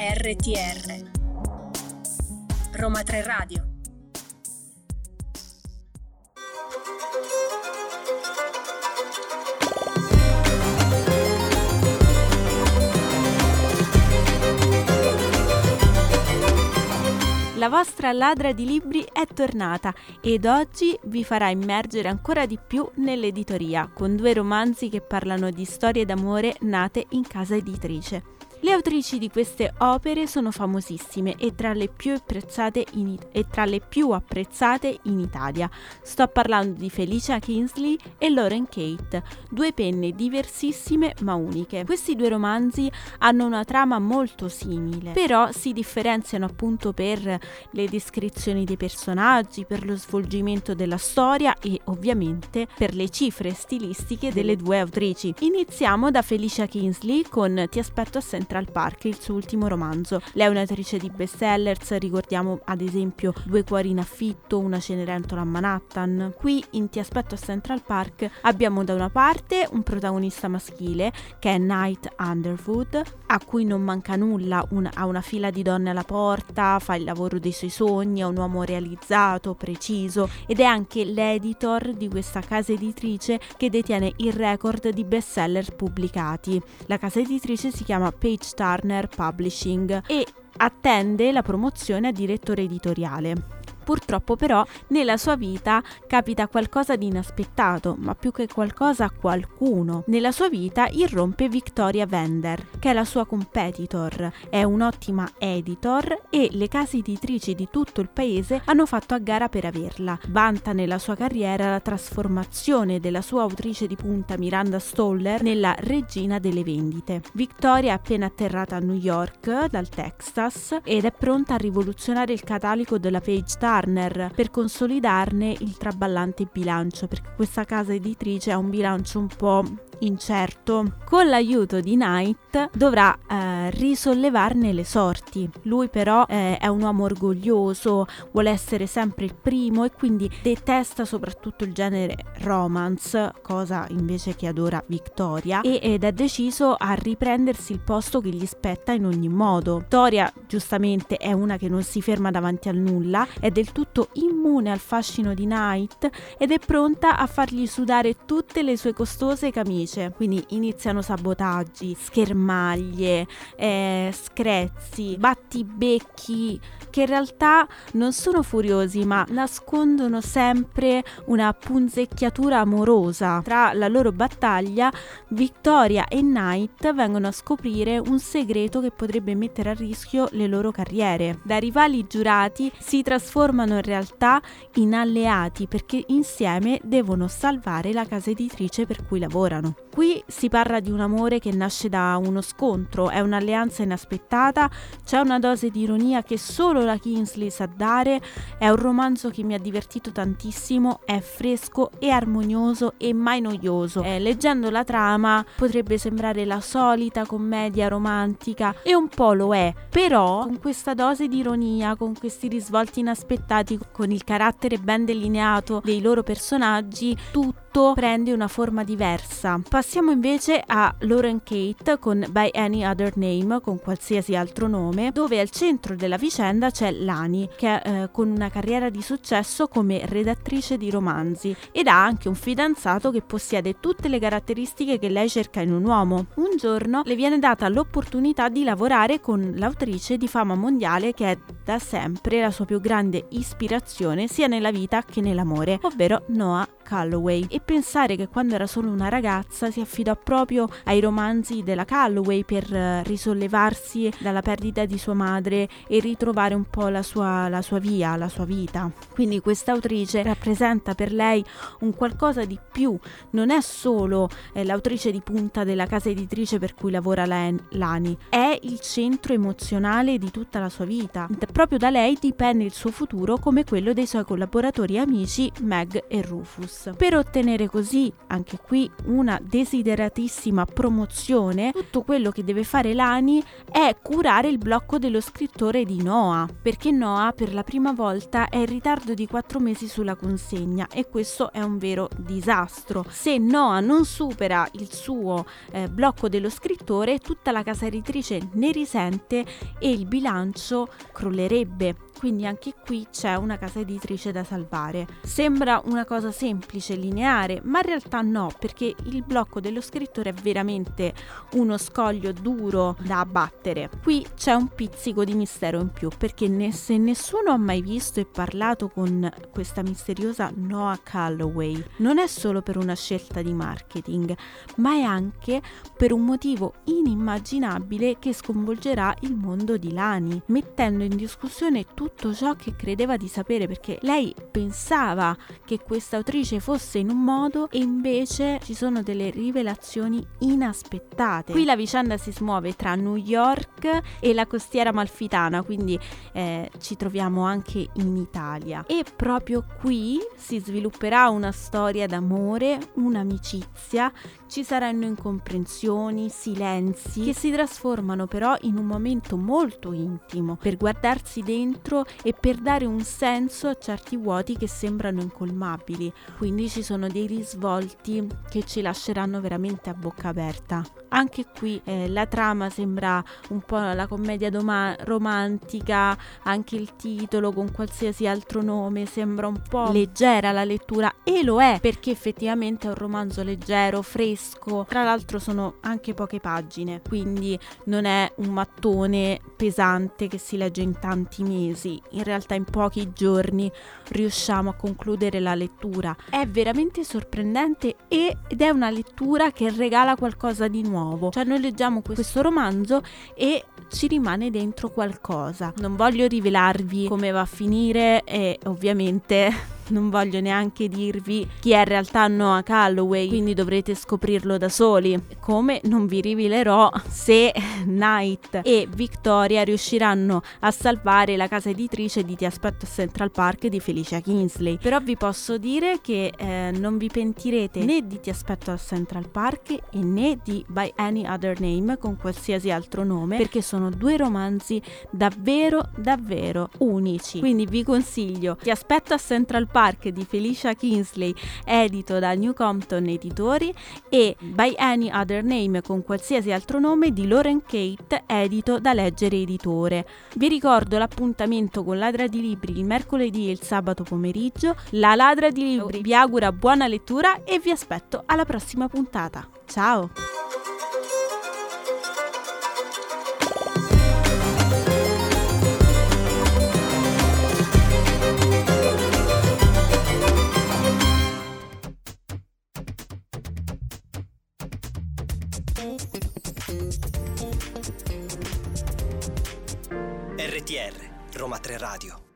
RTR Roma 3 Radio La vostra ladra di libri è tornata ed oggi vi farà immergere ancora di più nell'editoria con due romanzi che parlano di storie d'amore nate in casa editrice. Le autrici di queste opere sono famosissime e tra le più apprezzate in, e tra le più apprezzate in Italia. Sto parlando di Felicia Kingsley e Lauren Kate, due penne diversissime ma uniche. Questi due romanzi hanno una trama molto simile, però si differenziano appunto per le descrizioni dei personaggi, per lo svolgimento della storia e ovviamente per le cifre stilistiche delle due autrici. Iniziamo da Felicia Kingsley con Ti aspetto a Central Central Park, il suo ultimo romanzo. Lei è un'autrice di bestsellers, ricordiamo ad esempio Due cuori in affitto, Una cenerentola a Manhattan. Qui in Ti aspetto a Central Park abbiamo da una parte un protagonista maschile che è Knight Underwood, a cui non manca nulla, un, ha una fila di donne alla porta, fa il lavoro dei suoi sogni, è un uomo realizzato, preciso ed è anche l'editor di questa casa editrice che detiene il record di bestseller pubblicati. La casa editrice si chiama Page Page Turner Publishing e attende la promozione a direttore editoriale. Purtroppo però nella sua vita capita qualcosa di inaspettato, ma più che qualcosa a qualcuno. Nella sua vita irrompe Victoria Vender, che è la sua competitor, è un'ottima editor e le case editrici di tutto il paese hanno fatto a gara per averla. Vanta nella sua carriera la trasformazione della sua autrice di punta Miranda Stoller nella regina delle vendite. Victoria è appena atterrata a New York dal Texas ed è pronta a rivoluzionare il catalogo della Page Time Warner per consolidarne il traballante bilancio, perché questa casa editrice ha un bilancio un po' incerto. Con l'aiuto di Knight dovrà eh, risollevarne le sorti. Lui però eh, è un uomo orgoglioso, vuole essere sempre il primo e quindi detesta soprattutto il genere romance, cosa invece che adora Victoria, e, ed è deciso a riprendersi il posto che gli spetta in ogni modo. Victoria giustamente è una che non si ferma davanti al nulla, è del tutto immune al fascino di Knight ed è pronta a fargli sudare tutte le sue costose camicie. Quindi iniziano sabotaggi, schermaglie, eh, screzzi, battibecchi che in realtà non sono furiosi ma nascondono sempre una punzecchiatura amorosa. Tra la loro battaglia Victoria e Knight vengono a scoprire un segreto che potrebbe mettere a rischio le loro carriere. Da rivali giurati si trasformano in realtà in alleati perché insieme devono salvare la casa editrice per cui lavorano. Qui si parla di un amore che nasce da uno scontro, è un'alleanza inaspettata, c'è una dose di ironia che solo la Kingsley sa dare, è un romanzo che mi ha divertito tantissimo, è fresco e armonioso e mai noioso. Eh, leggendo la trama potrebbe sembrare la solita commedia romantica e un po' lo è, però con questa dose di ironia, con questi risvolti inaspettati, con il carattere ben delineato dei loro personaggi, tutto tutto prende una forma diversa. Passiamo invece a Lauren Kate con By Any Other Name, con qualsiasi altro nome, dove al centro della vicenda c'è Lani, che eh, con una carriera di successo come redattrice di romanzi ed ha anche un fidanzato che possiede tutte le caratteristiche che lei cerca in un uomo. Un giorno le viene data l'opportunità di lavorare con l'autrice di fama mondiale che è da sempre la sua più grande ispirazione sia nella vita che nell'amore, ovvero Noah Calloway e pensare che quando era solo una ragazza si affidò proprio ai romanzi della Calloway per eh, risollevarsi dalla perdita di sua madre e ritrovare un po' la sua, la sua via, la sua vita. Quindi questa autrice rappresenta per lei un qualcosa di più, non è solo eh, l'autrice di punta della casa editrice per cui lavora Lani, è il centro emozionale di tutta la sua vita. Proprio da lei dipende il suo futuro come quello dei suoi collaboratori e amici Meg e Rufus. Per ottenere così, anche qui, una desideratissima promozione, tutto quello che deve fare Lani è curare il blocco dello scrittore di Noah, perché Noah per la prima volta è in ritardo di 4 mesi sulla consegna e questo è un vero disastro. Se Noah non supera il suo eh, blocco dello scrittore, tutta la casa editrice ne risente e il bilancio crollerebbe quindi anche qui c'è una casa editrice da salvare. Sembra una cosa semplice, lineare, ma in realtà no, perché il blocco dello scrittore è veramente uno scoglio duro da abbattere. Qui c'è un pizzico di mistero in più, perché ne, se nessuno ha mai visto e parlato con questa misteriosa Noah Calloway, non è solo per una scelta di marketing, ma è anche per un motivo inimmaginabile che sconvolgerà il mondo di Lani, mettendo in discussione tutto tutto ciò che credeva di sapere perché lei pensava che questa autrice fosse in un modo e invece ci sono delle rivelazioni inaspettate. Qui la vicenda si smuove tra New York e la costiera malfitana, quindi eh, ci troviamo anche in Italia. E proprio qui si svilupperà una storia d'amore, un'amicizia, ci saranno incomprensioni, silenzi che si trasformano però in un momento molto intimo per guardarsi dentro e per dare un senso a certi vuoti che sembrano incolmabili. Quindi ci sono dei risvolti che ci lasceranno veramente a bocca aperta. Anche qui eh, la trama sembra un po' la commedia doma- romantica, anche il titolo con qualsiasi altro nome sembra un po' leggera la lettura e lo è perché effettivamente è un romanzo leggero, fresco. Tra l'altro sono anche poche pagine, quindi non è un mattone pesante che si legge in tanti mesi in realtà in pochi giorni riusciamo a concludere la lettura. È veramente sorprendente ed è una lettura che regala qualcosa di nuovo. Cioè noi leggiamo questo romanzo e ci rimane dentro qualcosa. Non voglio rivelarvi come va a finire e ovviamente non voglio neanche dirvi chi è in realtà Noah Calloway, quindi dovrete scoprirlo da soli. Come non vi rivelerò se Knight e Victoria riusciranno a salvare la casa editrice di Ti aspetto a Central Park di Felicia Kingsley. Però vi posso dire che eh, non vi pentirete né di Ti aspetto a Central Park e né di By Any Other Name con qualsiasi altro nome perché sono due romanzi davvero davvero unici. Quindi vi consiglio Ti aspetto a Central Park Park di Felicia Kingsley, edito da New Compton Editori, e By Any Other Name con qualsiasi altro nome di Lauren Kate, edito da Leggere Editore. Vi ricordo l'appuntamento con Ladra di Libri il mercoledì e il sabato pomeriggio. La Ladra di Libri vi augura buona lettura e vi aspetto alla prossima puntata. Ciao! Radio.